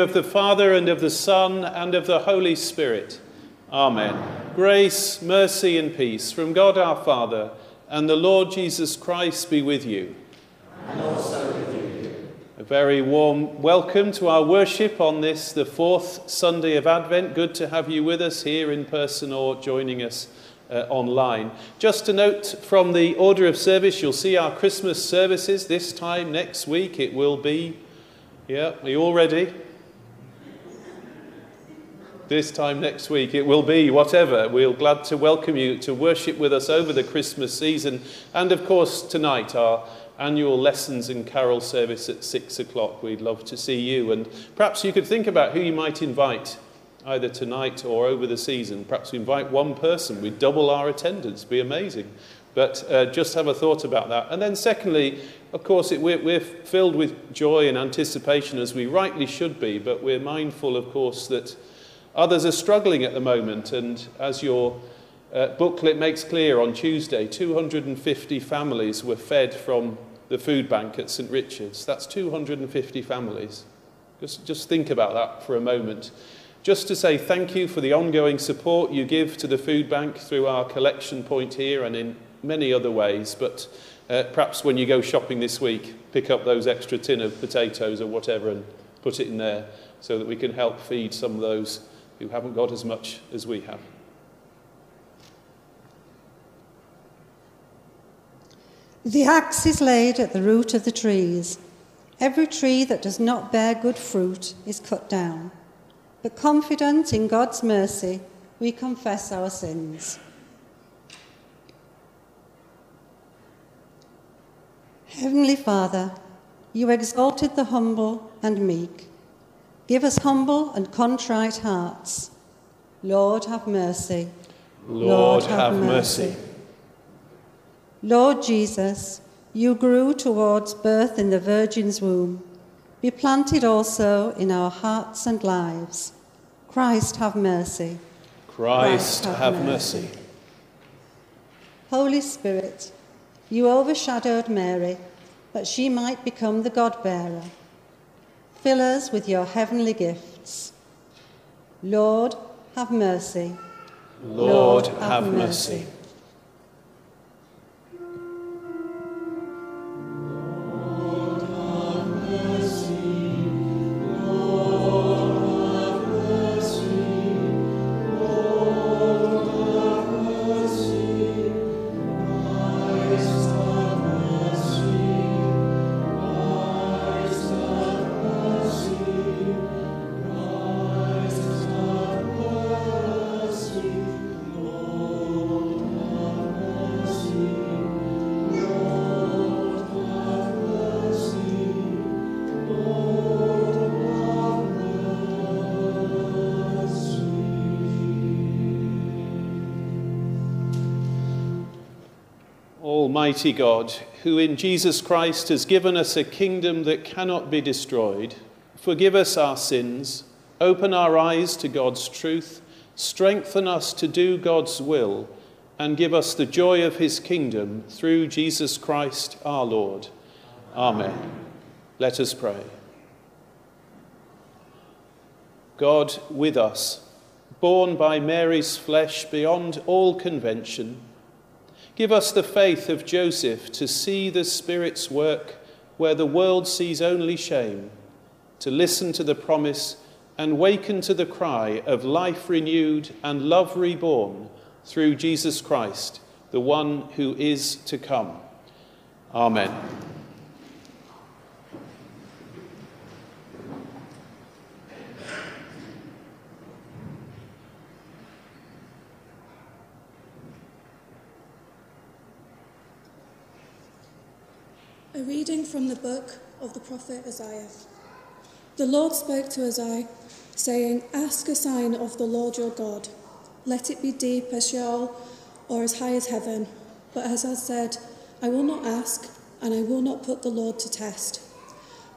In the name of the Father, and of the Son, and of the Holy Spirit. Amen. Grace, mercy, and peace from God our Father and the Lord Jesus Christ be with you. And also with you. A very warm welcome to our worship on this, the fourth Sunday of Advent. Good to have you with us here in person or joining us uh, online. Just a note from the order of service, you'll see our Christmas services this time next week. It will be, yeah, are you all ready? This time next week, it will be whatever. We're glad to welcome you to worship with us over the Christmas season. And of course, tonight, our annual lessons and carol service at six o'clock. We'd love to see you. And perhaps you could think about who you might invite either tonight or over the season. Perhaps we invite one person, We'd double our attendance, be amazing. But uh, just have a thought about that. And then, secondly, of course, it, we're, we're filled with joy and anticipation as we rightly should be, but we're mindful, of course, that others are struggling at the moment. And as your uh, booklet makes clear on Tuesday, 250 families were fed from the food bank at St. Richard's. That's 250 families. Just, just think about that for a moment. Just to say thank you for the ongoing support you give to the food bank through our collection point here and in many other ways. But uh, perhaps when you go shopping this week, pick up those extra tin of potatoes or whatever and put it in there so that we can help feed some of those who haven't got as much as we have. The axe is laid at the root of the trees. Every tree that does not bear good fruit is cut down. But confident in God's mercy, we confess our sins. Heavenly Father, you exalted the humble and meek. Give us humble and contrite hearts. Lord, have mercy. Lord, have, mercy. Lord Jesus, you grew towards birth in the Virgin's womb be planted also in our hearts and lives. Christ have mercy. Christ, Christ have, have mercy. mercy. Holy Spirit, you overshadowed Mary that she might become the God bearer. Fill us with your heavenly gifts. Lord, have mercy. Lord, have mercy. Almighty God, who in Jesus Christ has given us a kingdom that cannot be destroyed, forgive us our sins, open our eyes to God's truth, strengthen us to do God's will, and give us the joy of his kingdom through Jesus Christ our Lord. Amen. Let us pray. God with us, born by Mary's flesh beyond all convention, Give us the faith of Joseph to see the Spirit's work where the world sees only shame, to listen to the promise and waken to the cry of life renewed and love reborn through Jesus Christ, the one who is to come. Amen. Reading from the book of the prophet Isaiah. The Lord spoke to Isaiah, saying, Ask a sign of the Lord your God. Let it be deep as Sheol or as high as heaven. But as I said, I will not ask, and I will not put the Lord to test.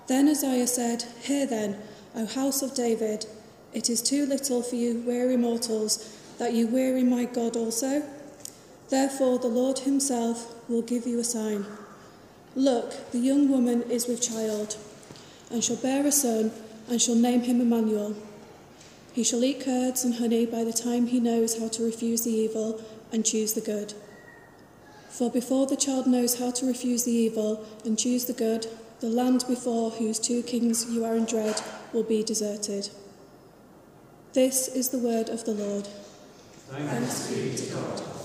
Then Isaiah said, Hear then, O house of David, it is too little for you weary mortals that you weary my God also. Therefore the Lord himself will give you a sign. Look, the young woman is with child, and shall bear a son, and shall name him Emmanuel. He shall eat curds and honey by the time he knows how to refuse the evil and choose the good. For before the child knows how to refuse the evil and choose the good, the land before whose two kings you are in dread will be deserted. This is the word of the Lord. Thanks be to God.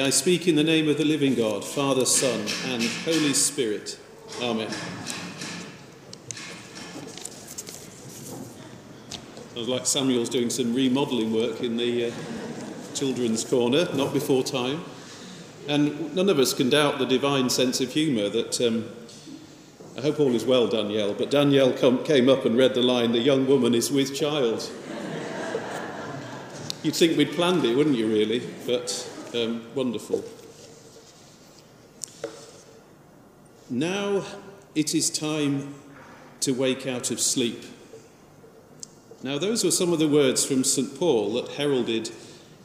I speak in the name of the living God, Father, Son, and Holy Spirit. Amen. Sounds like Samuel's doing some remodelling work in the uh, children's corner, not before time. And none of us can doubt the divine sense of humour that. Um, I hope all is well, Danielle, but Danielle come, came up and read the line, The young woman is with child. You'd think we'd planned it, wouldn't you, really? But um, wonderful. Now it is time to wake out of sleep. Now, those were some of the words from St. Paul that heralded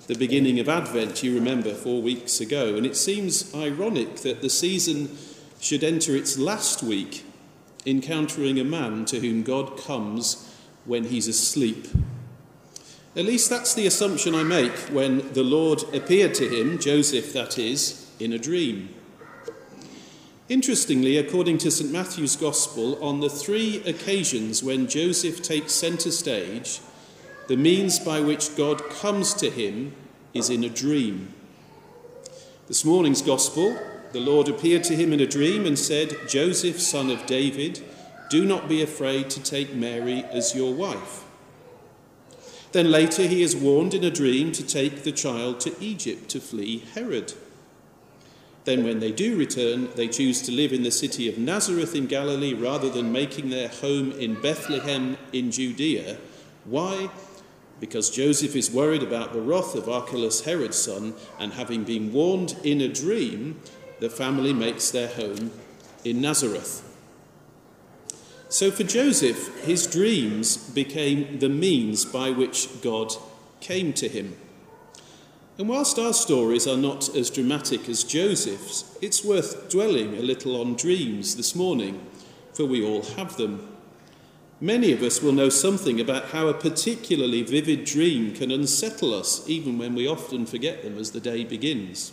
the beginning of Advent, you remember, four weeks ago. And it seems ironic that the season should enter its last week encountering a man to whom God comes when he's asleep. At least that's the assumption I make when the Lord appeared to him, Joseph that is, in a dream. Interestingly, according to St. Matthew's Gospel, on the three occasions when Joseph takes centre stage, the means by which God comes to him is in a dream. This morning's Gospel, the Lord appeared to him in a dream and said, Joseph, son of David, do not be afraid to take Mary as your wife then later he is warned in a dream to take the child to Egypt to flee Herod. Then, when they do return, they choose to live in the city of Nazareth in Galilee rather than making their home in Bethlehem in Judea. Why? Because Joseph is worried about the wrath of Archelaus, Herod's son, and having been warned in a dream, the family makes their home in Nazareth. So for Joseph, his dreams became the means by which God came to him. And whilst our stories are not as dramatic as Joseph's, it's worth dwelling a little on dreams this morning, for we all have them. Many of us will know something about how a particularly vivid dream can unsettle us, even when we often forget them as the day begins.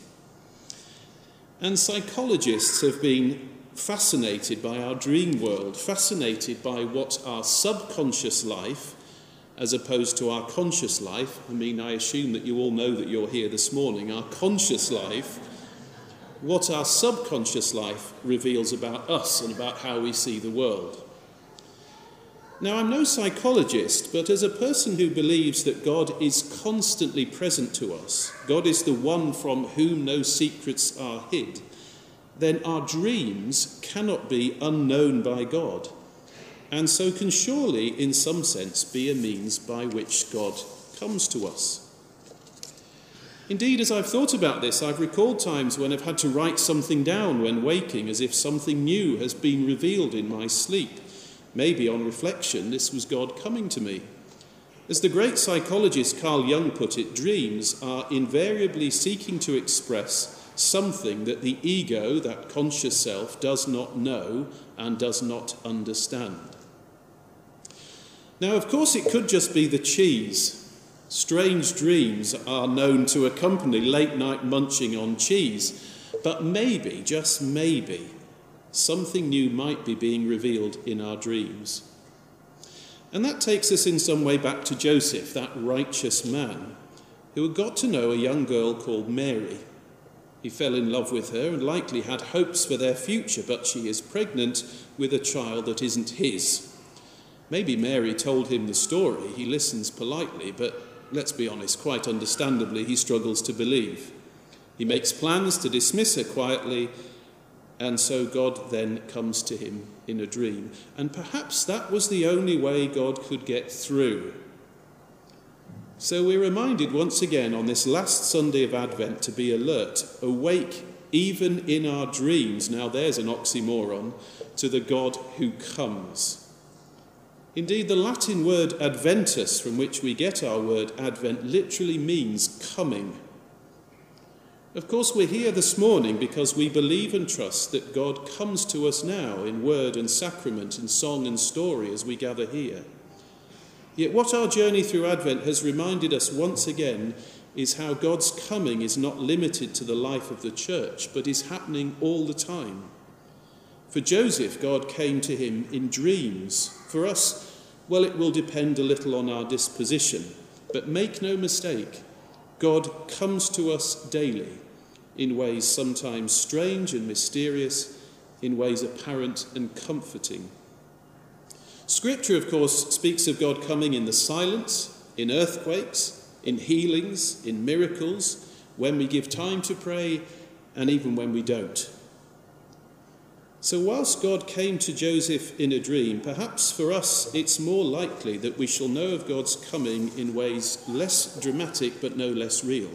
And psychologists have been fascinated by our dream world, fascinated by what our subconscious life, as opposed to our conscious life, I mean, I assume that you all know that you're here this morning, our conscious life, what our subconscious life reveals about us and about how we see the world. Now, I'm no psychologist, but as a person who believes that God is constantly present to us, God is the one from whom no secrets are hid then our dreams cannot be unknown by God, and so can surely, in some sense, be a means by which God comes to us. Indeed, as I've thought about this, I've recalled times when I've had to write something down when waking as if something new has been revealed in my sleep. Maybe on reflection, this was God coming to me. As the great psychologist Carl Jung put it, dreams are invariably seeking to express something that the ego, that conscious self, does not know and does not understand. Now, of course, it could just be the cheese. Strange dreams are known to accompany late night munching on cheese, but maybe, just maybe, something new might be being revealed in our dreams. And that takes us in some way back to Joseph, that righteous man, who had got to know a young girl called Mary. He fell in love with her and likely had hopes for their future, but she is pregnant with a child that isn't his. Maybe Mary told him the story. He listens politely, but let's be honest, quite understandably, he struggles to believe. He makes plans to dismiss her quietly, and so God then comes to him in a dream. And perhaps that was the only way God could get through so we're reminded once again on this last Sunday of Advent to be alert, awake even in our dreams. Now there's an oxymoron to the God who comes. Indeed, the Latin word adventus, from which we get our word advent, literally means coming. Of course, we're here this morning because we believe and trust that God comes to us now in word and sacrament, in song and story as we gather here. Yet, what our journey through Advent has reminded us once again is how God's coming is not limited to the life of the church, but is happening all the time. For Joseph, God came to him in dreams. For us, well, it will depend a little on our disposition. But make no mistake, God comes to us daily. in ways sometimes strange and mysterious, in ways apparent and comforting. Scripture, of course, speaks of God coming in the silence, in earthquakes, in healings, in miracles, when we give time to pray, and even when we don't. So, whilst God came to Joseph in a dream, perhaps for us it's more likely that we shall know of God's coming in ways less dramatic but no less real.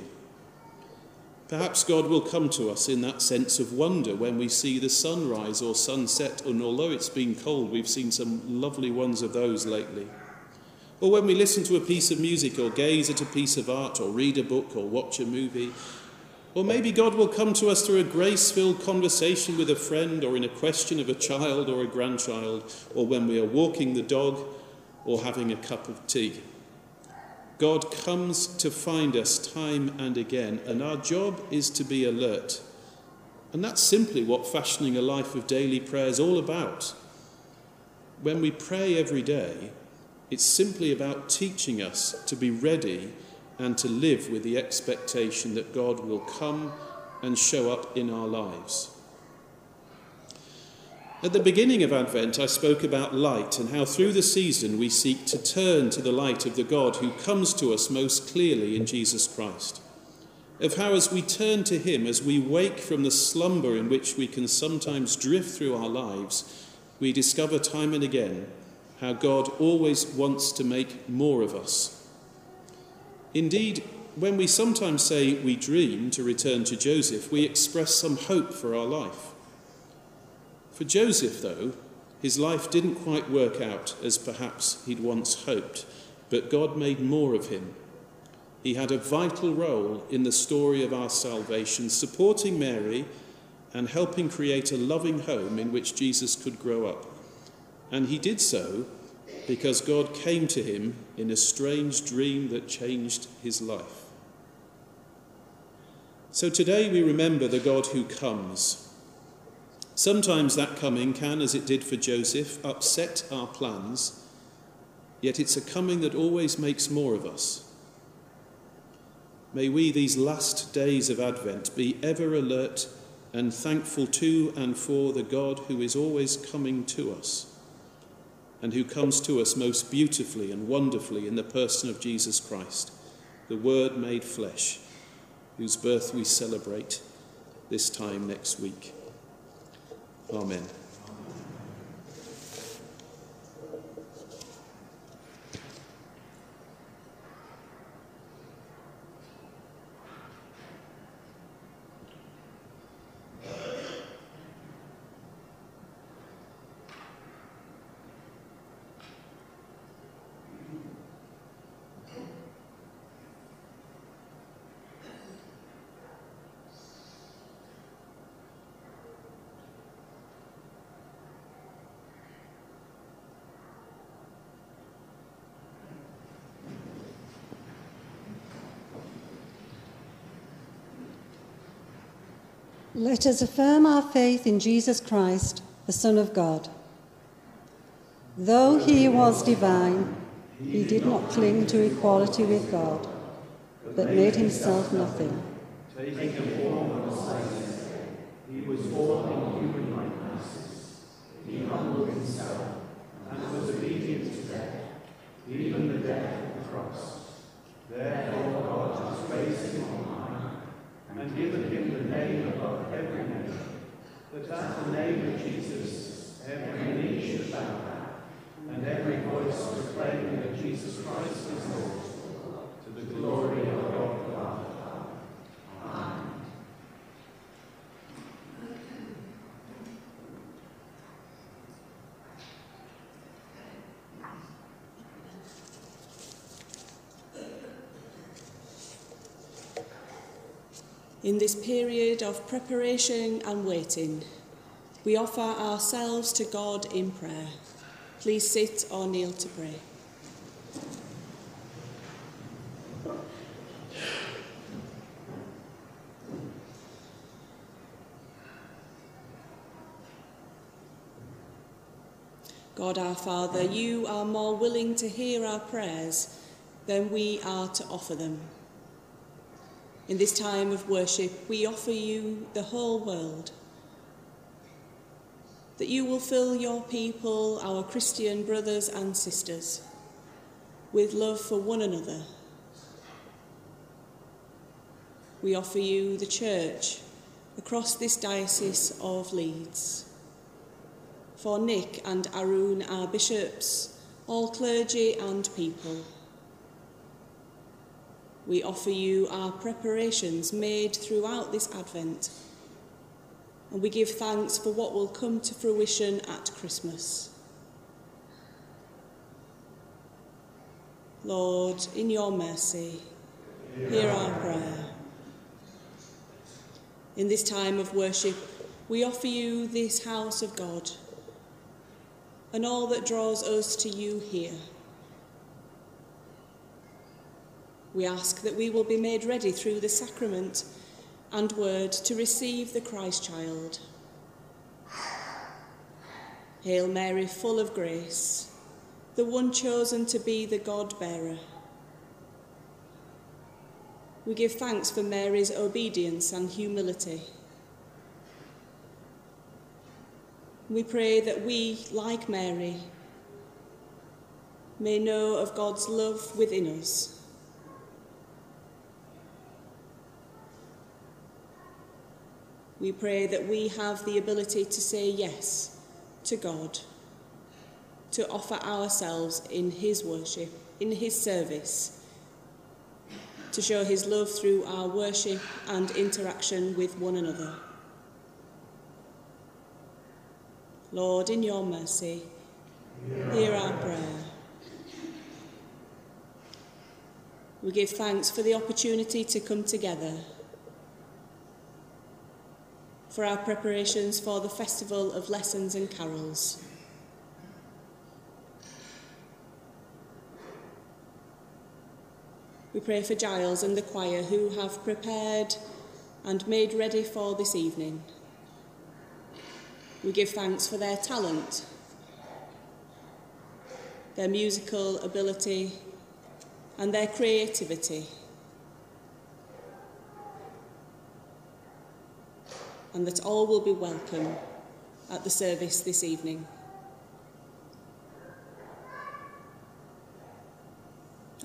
Perhaps God will come to us in that sense of wonder when we see the sunrise or sunset, and although it's been cold, we've seen some lovely ones of those lately. Or when we listen to a piece of music, or gaze at a piece of art, or read a book, or watch a movie, or maybe God will come to us through a grace filled conversation with a friend, or in a question of a child or a grandchild, or when we are walking the dog or having a cup of tea. God comes to find us time and again, and our job is to be alert. And that's simply what fashioning a life of daily prayer is all about. When we pray every day, it's simply about teaching us to be ready and to live with the expectation that God will come and show up in our lives. At the beginning of Advent, I spoke about light and how through the season we seek to turn to the light of the God who comes to us most clearly in Jesus Christ. Of how, as we turn to Him, as we wake from the slumber in which we can sometimes drift through our lives, we discover time and again how God always wants to make more of us Indeed, when we sometimes say we dream to return to Joseph, we express some hope for our life. For Joseph, though, his life didn't quite work out as perhaps he'd once hoped, but God made more of him. He had a vital role in the story of our salvation, supporting Mary and helping create a loving home in which Jesus could grow up. And he did so because God came to him in a strange dream that changed his life. So today we remember the God who comes. Sometimes that coming can, as it did for Joseph, upset our plans, yet it's a coming that always makes more of us. May we, these last days of Advent, be ever alert and thankful to and for the God who is always coming to us and who comes to us most beautifully and wonderfully in the person of Jesus Christ, the Word made flesh, whose birth we celebrate this time next week. Amen. Let us affirm our faith in Jesus Christ, the Son of God. Though he was divine, he did not cling to equality with God, but made himself nothing. Taking form of a he was born in human likeness. He humbled himself and was obedient to death, even the death of the cross. Therefore God has raised him on high and given him the name, that at the name of Jesus. Every knee should bow, and every voice proclaim that Jesus Christ is Lord, to the glory of God the Father. Amen. In this period of preparation and waiting, we offer ourselves to God in prayer. Please sit or kneel to pray. God our Father, you are more willing to hear our prayers than we are to offer them. In this time of worship, we offer you the whole world. That you will fill your people, our Christian brothers and sisters, with love for one another. We offer you the church across this diocese of Leeds. For Nick and Arun, our bishops, all clergy and people. We offer you our preparations made throughout this Advent, and we give thanks for what will come to fruition at Christmas. Lord, in your mercy, hear our prayer. In this time of worship, we offer you this house of God and all that draws us to you here. We ask that we will be made ready through the sacrament and word to receive the Christ child. Hail Mary, full of grace, the one chosen to be the God bearer. We give thanks for Mary's obedience and humility. We pray that we, like Mary, may know of God's love within us we pray that we have the ability to say yes to God, to offer ourselves in His worship, in His service, to show His love through our worship and interaction with one another. Lord, in your mercy, hear our prayer. We give thanks for the opportunity to come together for our preparations for the Festival of Lessons and Carols. We pray for Giles and the choir who have prepared and made ready for this evening. We give thanks for their talent, their musical ability, and their creativity. And that all will be welcome at the service this evening.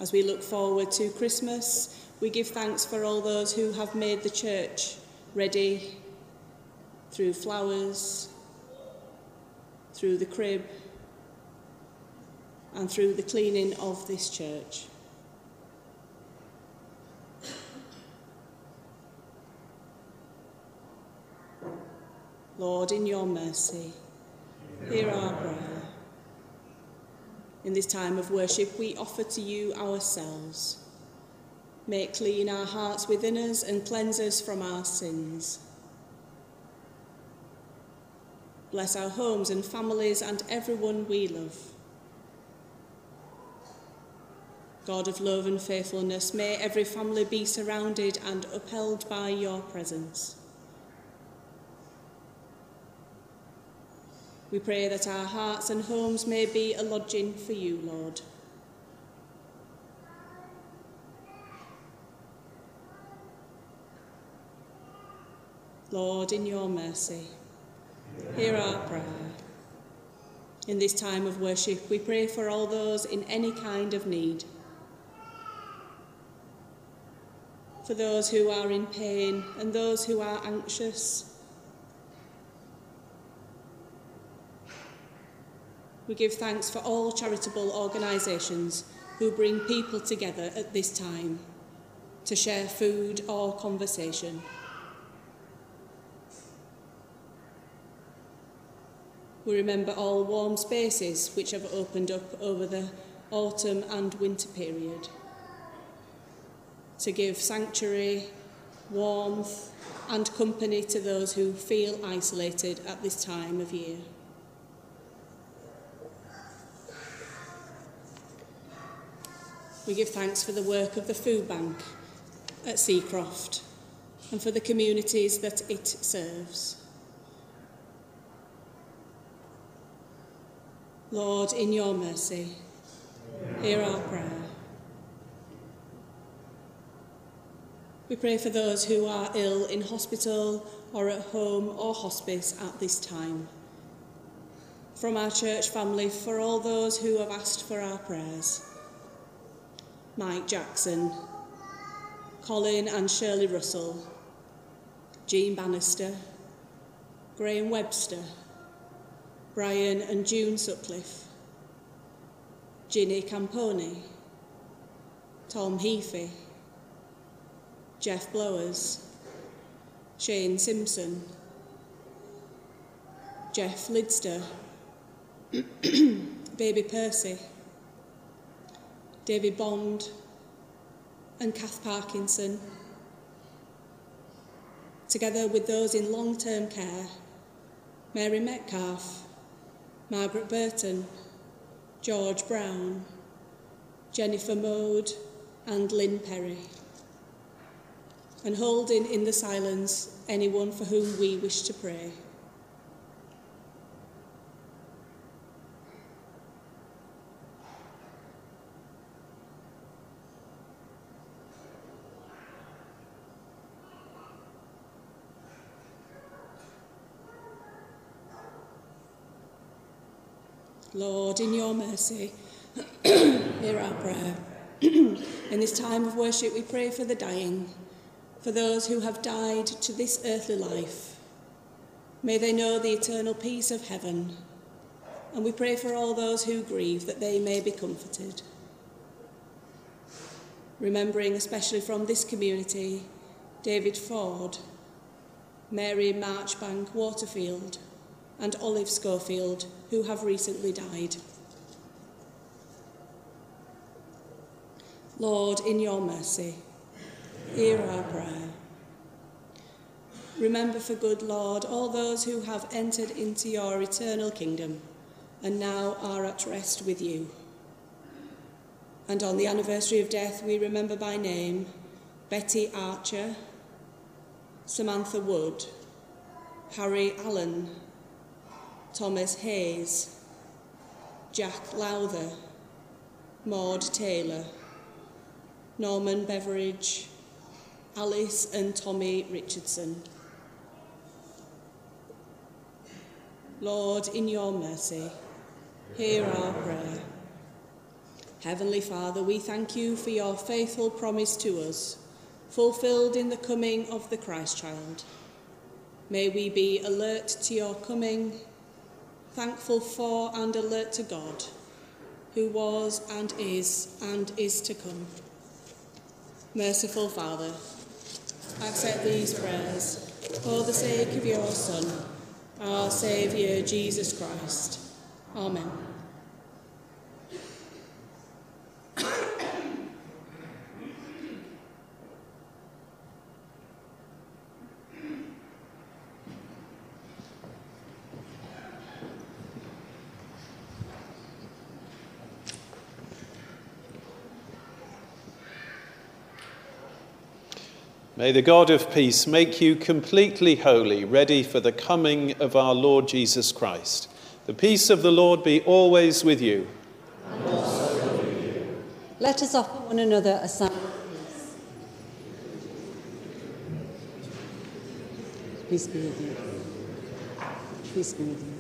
As we look forward to Christmas, we give thanks for all those who have made the church ready through flowers, through the crib, and through the cleaning of this church. Lord, in your mercy, hear our prayer. In this time of worship, we offer to you ourselves. Make clean our hearts within us and cleanse us from our sins. Bless our homes and families and everyone we love. God of love and faithfulness, may every family be surrounded and upheld by your presence. We pray that our hearts and homes may be a lodging for you, Lord. Lord, in your mercy, hear our prayer. In this time of worship, we pray for all those in any kind of need. For those who are in pain and those who are anxious We give thanks for all charitable organisations who bring people together at this time to share food or conversation. We remember all warm spaces which have opened up over the autumn and winter period to give sanctuary, warmth, and company to those who feel isolated at this time of year. We give thanks for the work of the food bank at Seacroft and for the communities that it serves. Lord, in your mercy, hear our prayer. We pray for those who are ill in hospital or at home or hospice at this time. From our church family, for all those who have asked for our prayers. Mike Jackson, Colin and Shirley Russell, Jean Bannister, Graham Webster, Brian and June Sutcliffe, Ginny Camponi, Tom Heafy, Jeff Blowers, Shane Simpson, Jeff Lidster, Baby Percy, David Bond, and Kath Parkinson, together with those in long term care Mary Metcalf, Margaret Burton, George Brown, Jennifer Mode, and Lynn Perry. And holding in the silence anyone for whom we wish to pray. Lord, in your mercy, hear our prayer. in this time of worship, we pray for the dying, for those who have died to this earthly life. May they know the eternal peace of heaven. And we pray for all those who grieve that they may be comforted. Remembering, especially from this community, David Ford, Mary Marchbank Waterfield, and Olive Schofield, who have recently died. Lord, in your mercy, hear our prayer. Remember for good, Lord, all those who have entered into your eternal kingdom and now are at rest with you. And on the anniversary of death, we remember by name Betty Archer, Samantha Wood, Harry Allen, Thomas Hayes, Jack Lowther, Maud Taylor, Norman Beveridge, Alice and Tommy Richardson. Lord, in your mercy, hear our prayer. Heavenly Father, we thank you for your faithful promise to us, fulfilled in the coming of the Christ child. May we be alert to your coming thankful for and alert to God, who was and is and is to come. Merciful Father, accept these prayers for the sake of your Son, our Saviour Jesus Christ. Amen. May the God of peace make you completely holy, ready for the coming of our Lord Jesus Christ. The peace of the Lord be always with you. Let us offer one another a sign of peace. Peace be with you. Peace be with you.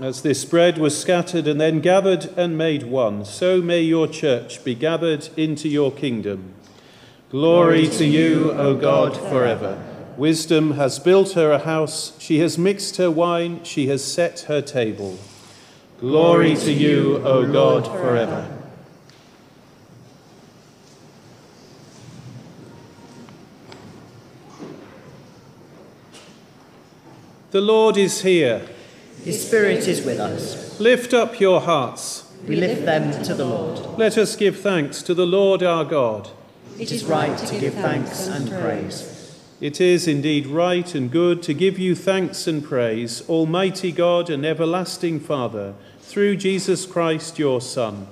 As this bread was scattered and then gathered and made one, so may your church be gathered into your kingdom. Glory to you, O God, forever. Wisdom has built her a house, she has mixed her wine, she has set her table. Glory to you, O God, forever. The Lord is here. His Spirit is with us. Lift up your hearts. We lift them to the Lord. Let us give thanks to the Lord our God. It is right to give thanks and praise. It is indeed right and good to give you thanks and praise, Almighty God and everlasting Father, through Jesus Christ your Son.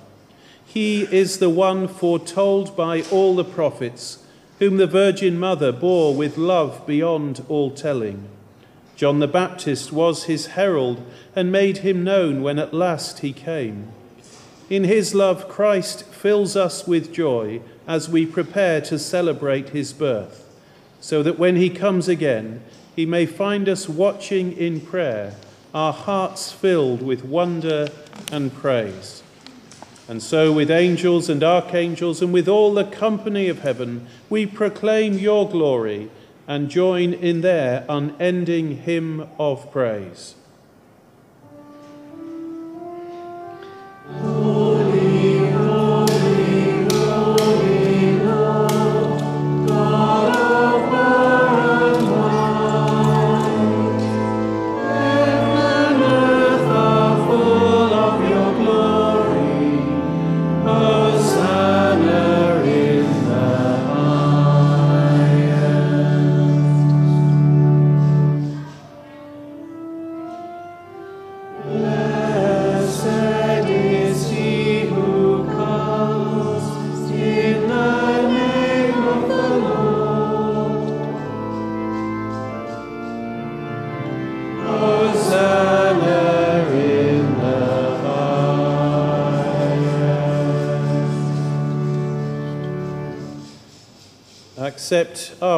He is the one foretold by all the prophets, whom the Virgin Mother bore with love beyond all telling. John the Baptist was his herald and made him known when at last he came. In his love, Christ fills us with joy as we prepare to celebrate his birth, so that when he comes again, he may find us watching in prayer, our hearts filled with wonder and praise. And so, with angels and archangels and with all the company of heaven, we proclaim your glory and join in their unending hymn of praise. Accept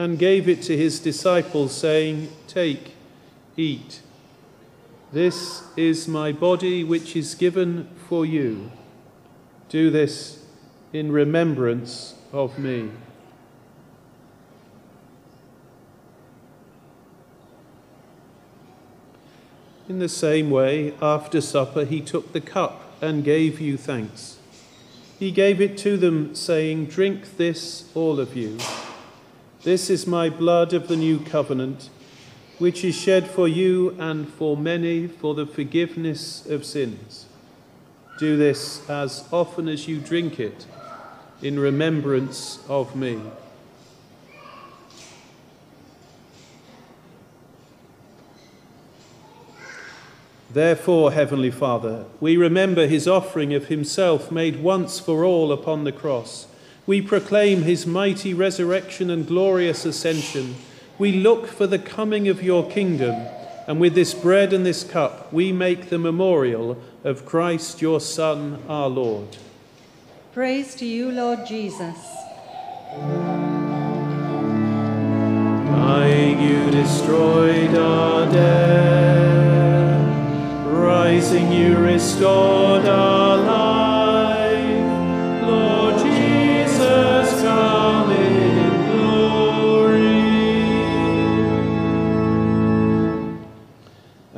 and gave it to his disciples, saying, Take, eat. This is my body which is given for you. Do this in remembrance of me. In the same way, after supper, he took the cup and gave you thanks. He gave it to them, saying, Drink this, all of you. This is my blood of the new covenant, which is shed for you and for many for the forgiveness of sins. Do this as often as you drink it in remembrance of me. Therefore, Heavenly Father, we remember his offering of himself made once for all upon the cross. We proclaim his mighty resurrection and glorious ascension. We look for the coming of your kingdom, and with this bread and this cup, we make the memorial of Christ your Son, our Lord. Praise to you, Lord Jesus. Dying, you destroyed our death. Rising, you restored our life.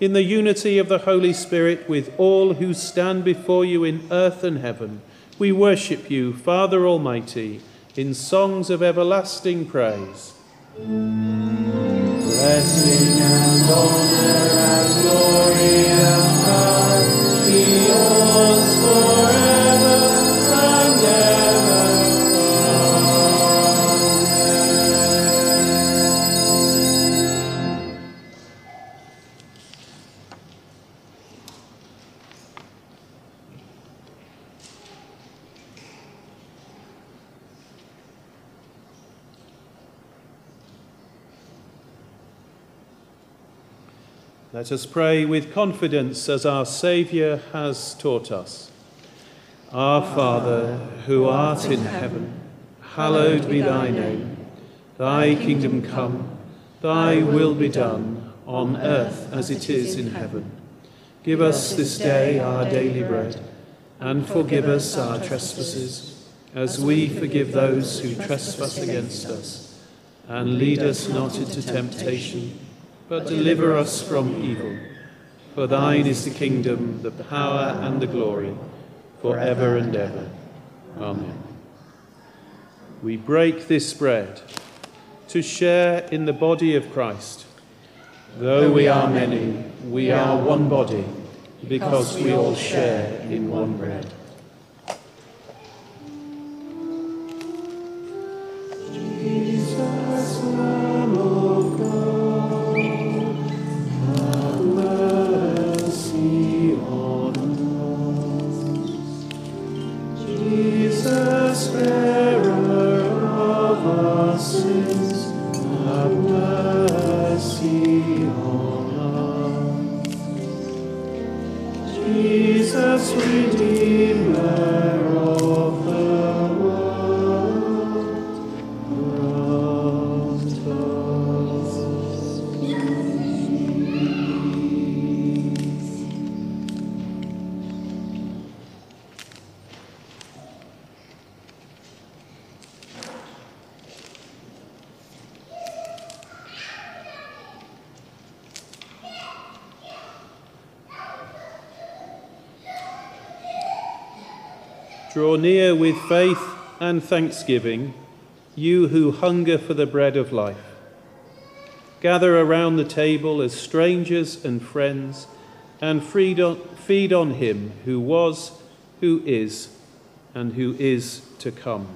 in the unity of the Holy Spirit, with all who stand before you in earth and heaven. We worship you, Father Almighty, in songs of everlasting praise. Blessing and honor and glory Let us pray with confidence as our Saviour has taught us. Our Father, who art in heaven, hallowed be thy name. Thy kingdom come, thy will be done, on earth as it is in heaven. Give us this day our daily bread, and forgive us our trespasses, as we forgive those who trespass against us. And lead us not into temptation but deliver us from evil. For thine is the kingdom, the power, and the glory, for ever and ever. Amen. We break this bread to share in the body of Christ. Though we are many, we are one body, because we all share in one bread. Faith and thanksgiving, you who hunger for the bread of life. Gather around the table as strangers and friends, and feed on, feed on him who was, who is, and who is to come.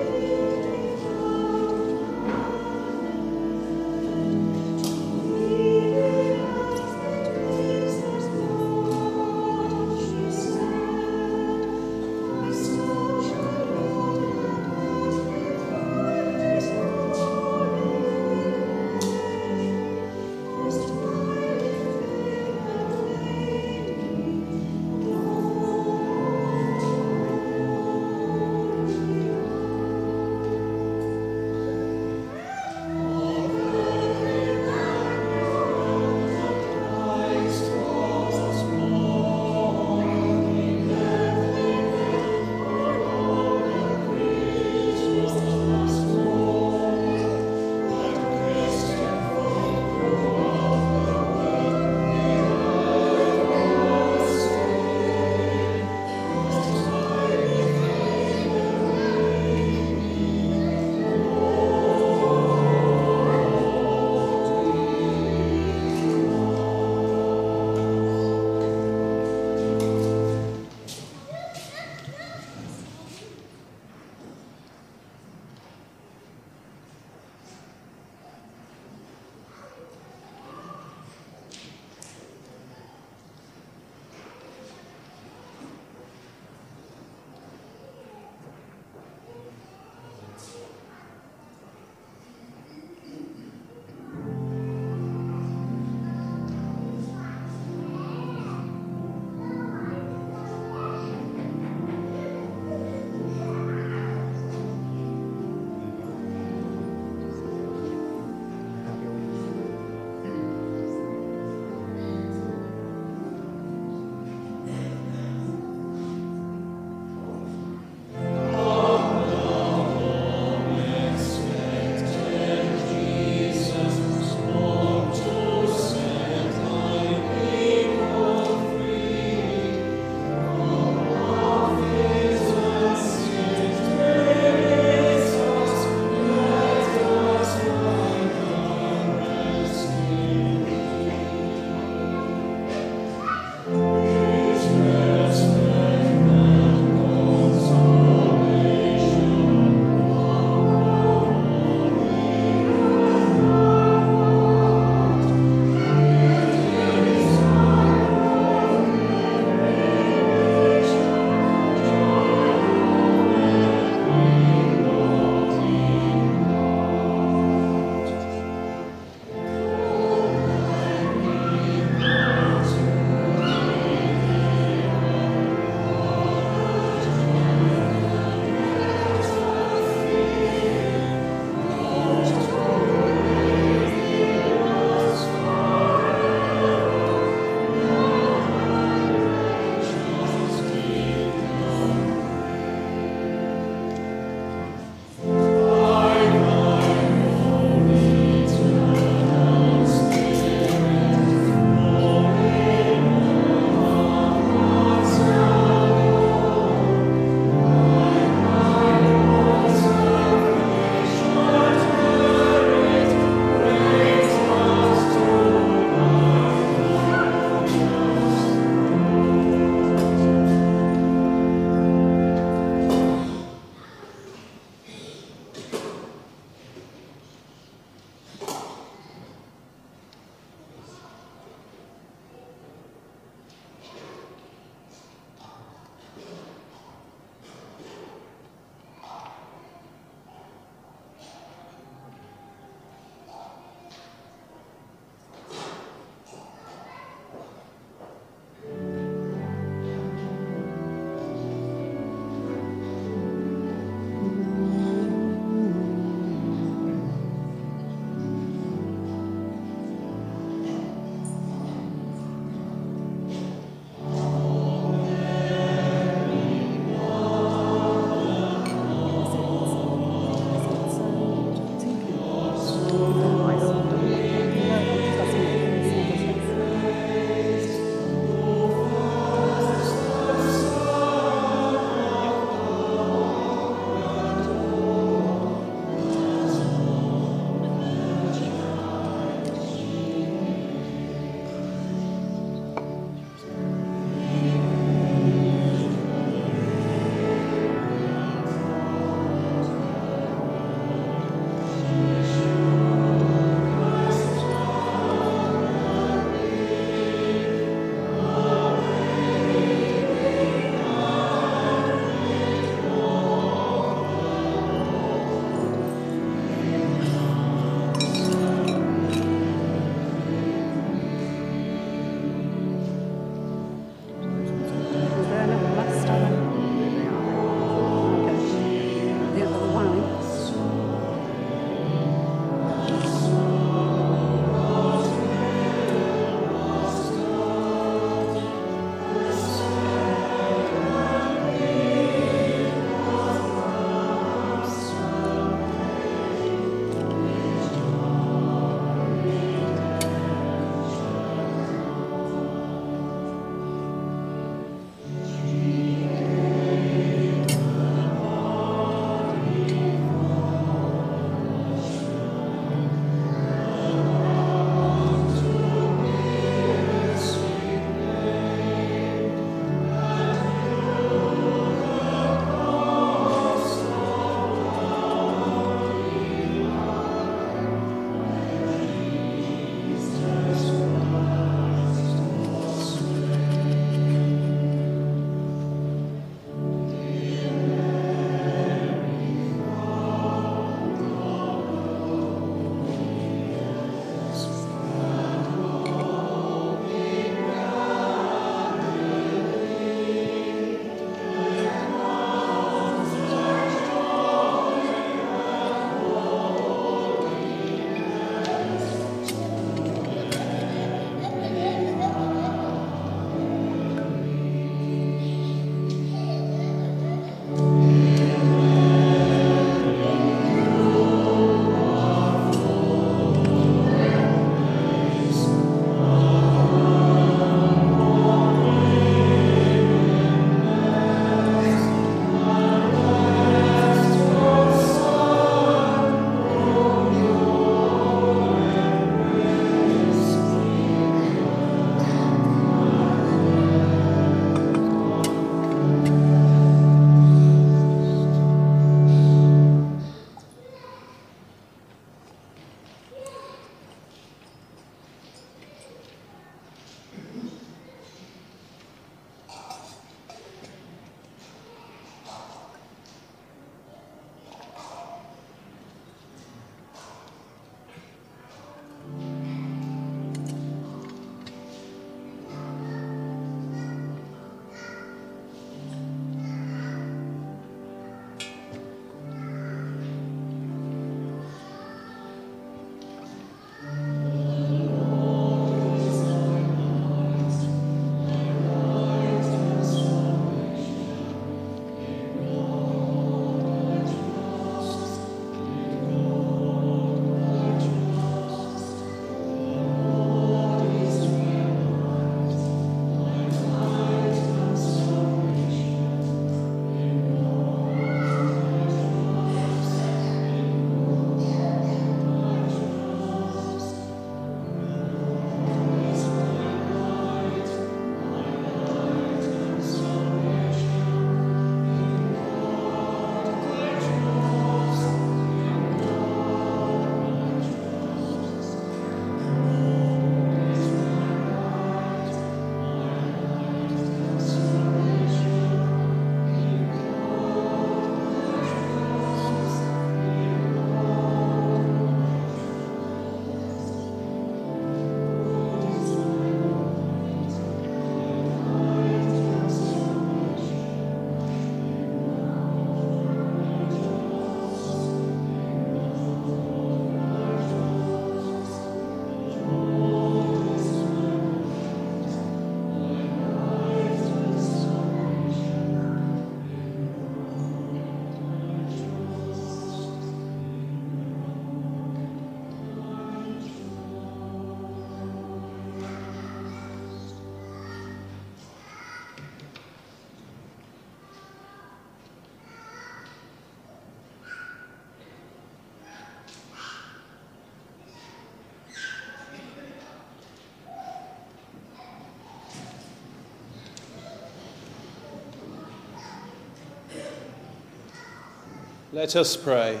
Let us pray.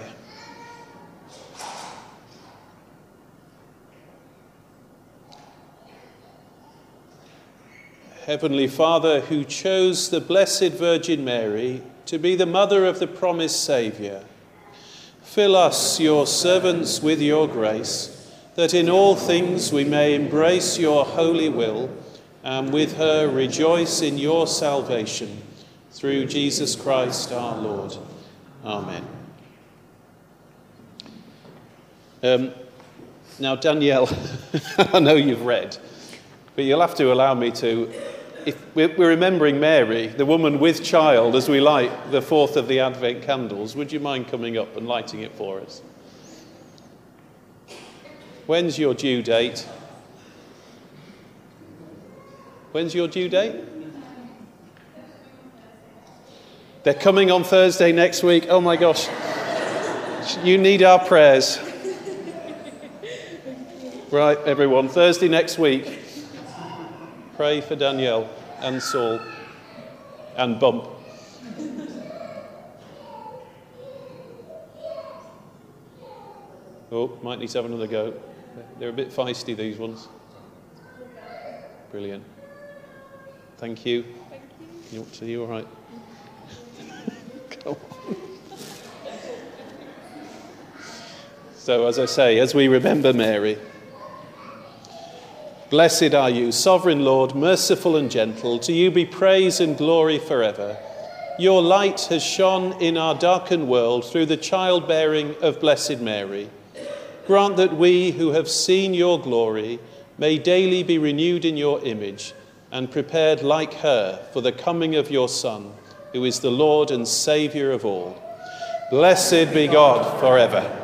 Heavenly Father, who chose the Blessed Virgin Mary to be the mother of the promised Saviour, fill us, your servants, with your grace, that in all things we may embrace your holy will and with her rejoice in your salvation. Through Jesus Christ our Lord. Amen. Um, now, Danielle, I know you've read, but you'll have to allow me to if we're remembering Mary, the woman with child, as we light the fourth of the Advent candles, would you mind coming up and lighting it for us? When's your due date? When's your due date? They're coming on Thursday next week. Oh my gosh. You need our prayers. Right, everyone, Thursday next week. Pray for Danielle and Saul and Bump. Oh, might need to have another go. They're a bit feisty, these ones. Brilliant. Thank you. Thank you. You, are you all right? So, as I say, as we remember Mary, Blessed are you, sovereign Lord, merciful and gentle. To you be praise and glory forever. Your light has shone in our darkened world through the childbearing of Blessed Mary. Grant that we who have seen your glory may daily be renewed in your image and prepared like her for the coming of your Son, who is the Lord and Saviour of all. Blessed be God forever.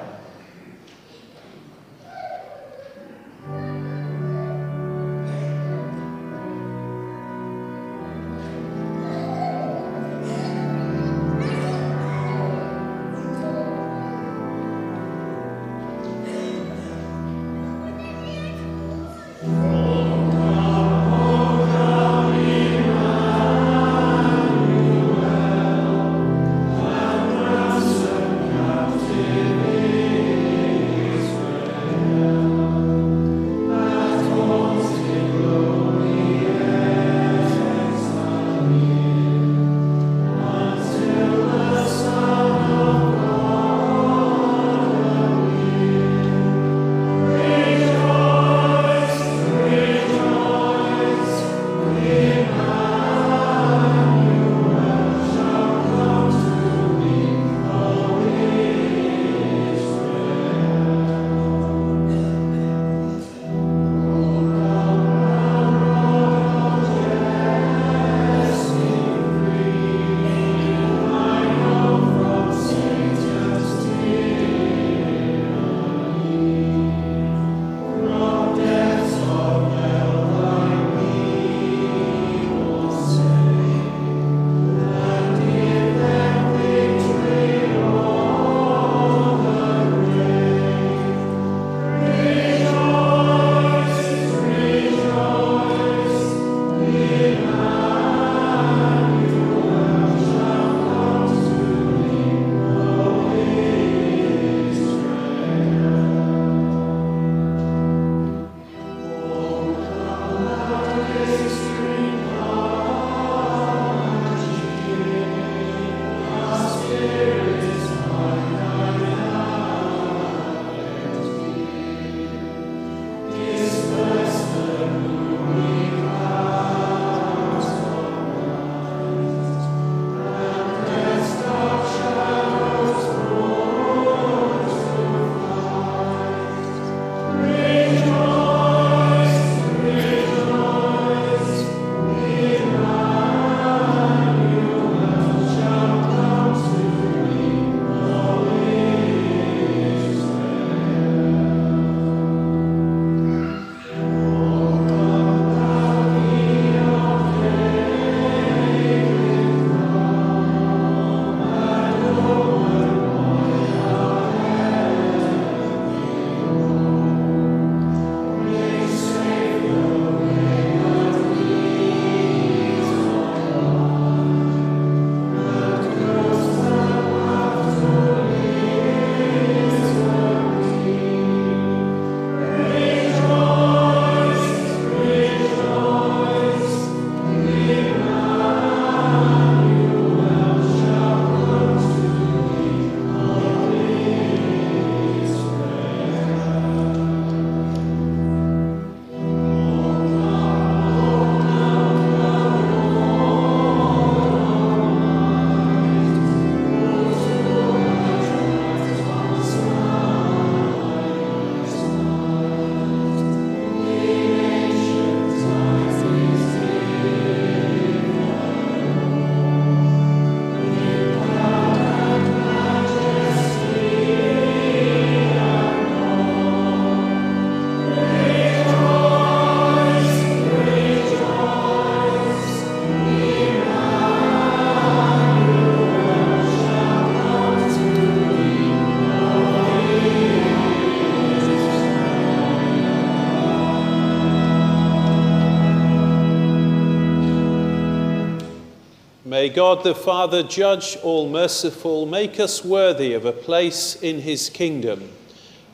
May God the Father, judge all merciful, make us worthy of a place in his kingdom.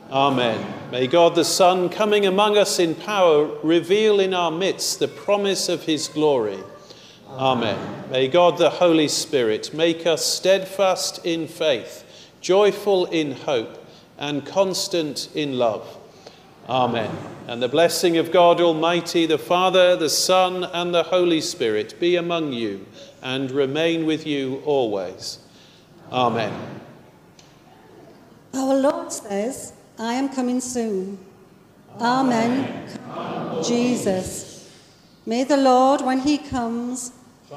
Amen. May God the Son, coming among us in power, reveal in our midst the promise of his glory. Amen. May God the Holy Spirit make us steadfast in faith, joyful in hope, and constant in love. Amen. And the blessing of God Almighty, the Father, the Son, and the Holy Spirit be among you and remain with you always. Amen. Our Lord says, I am coming soon. Amen. Amen. Jesus. May the Lord, when he comes,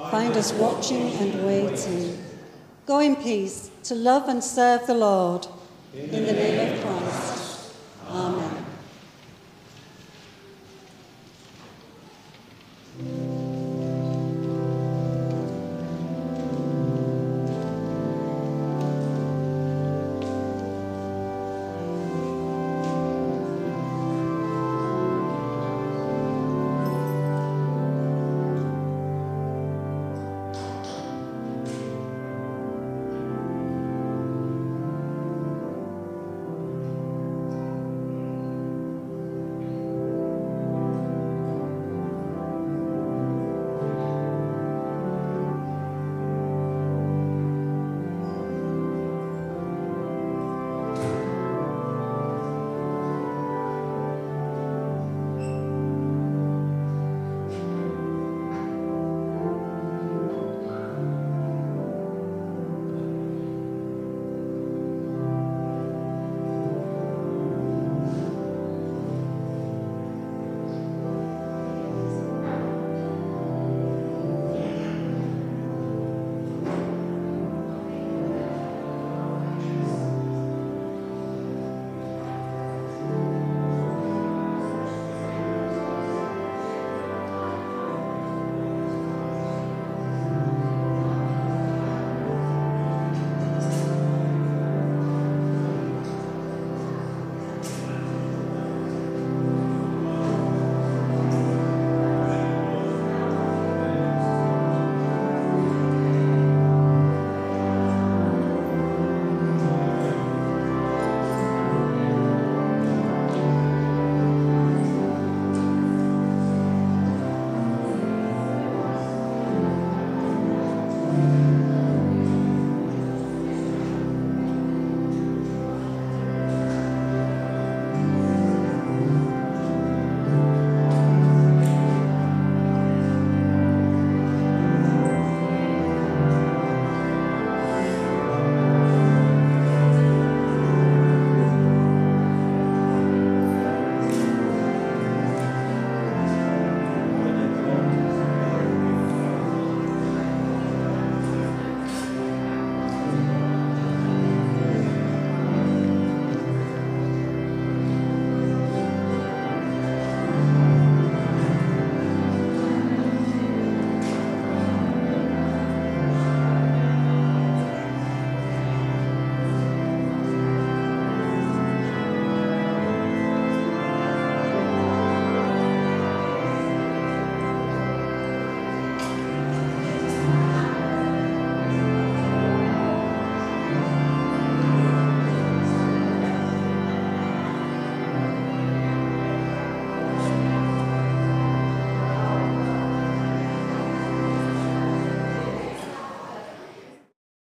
find us watching and waiting. Go in peace to love and serve the Lord. In the name of Christ. Amen.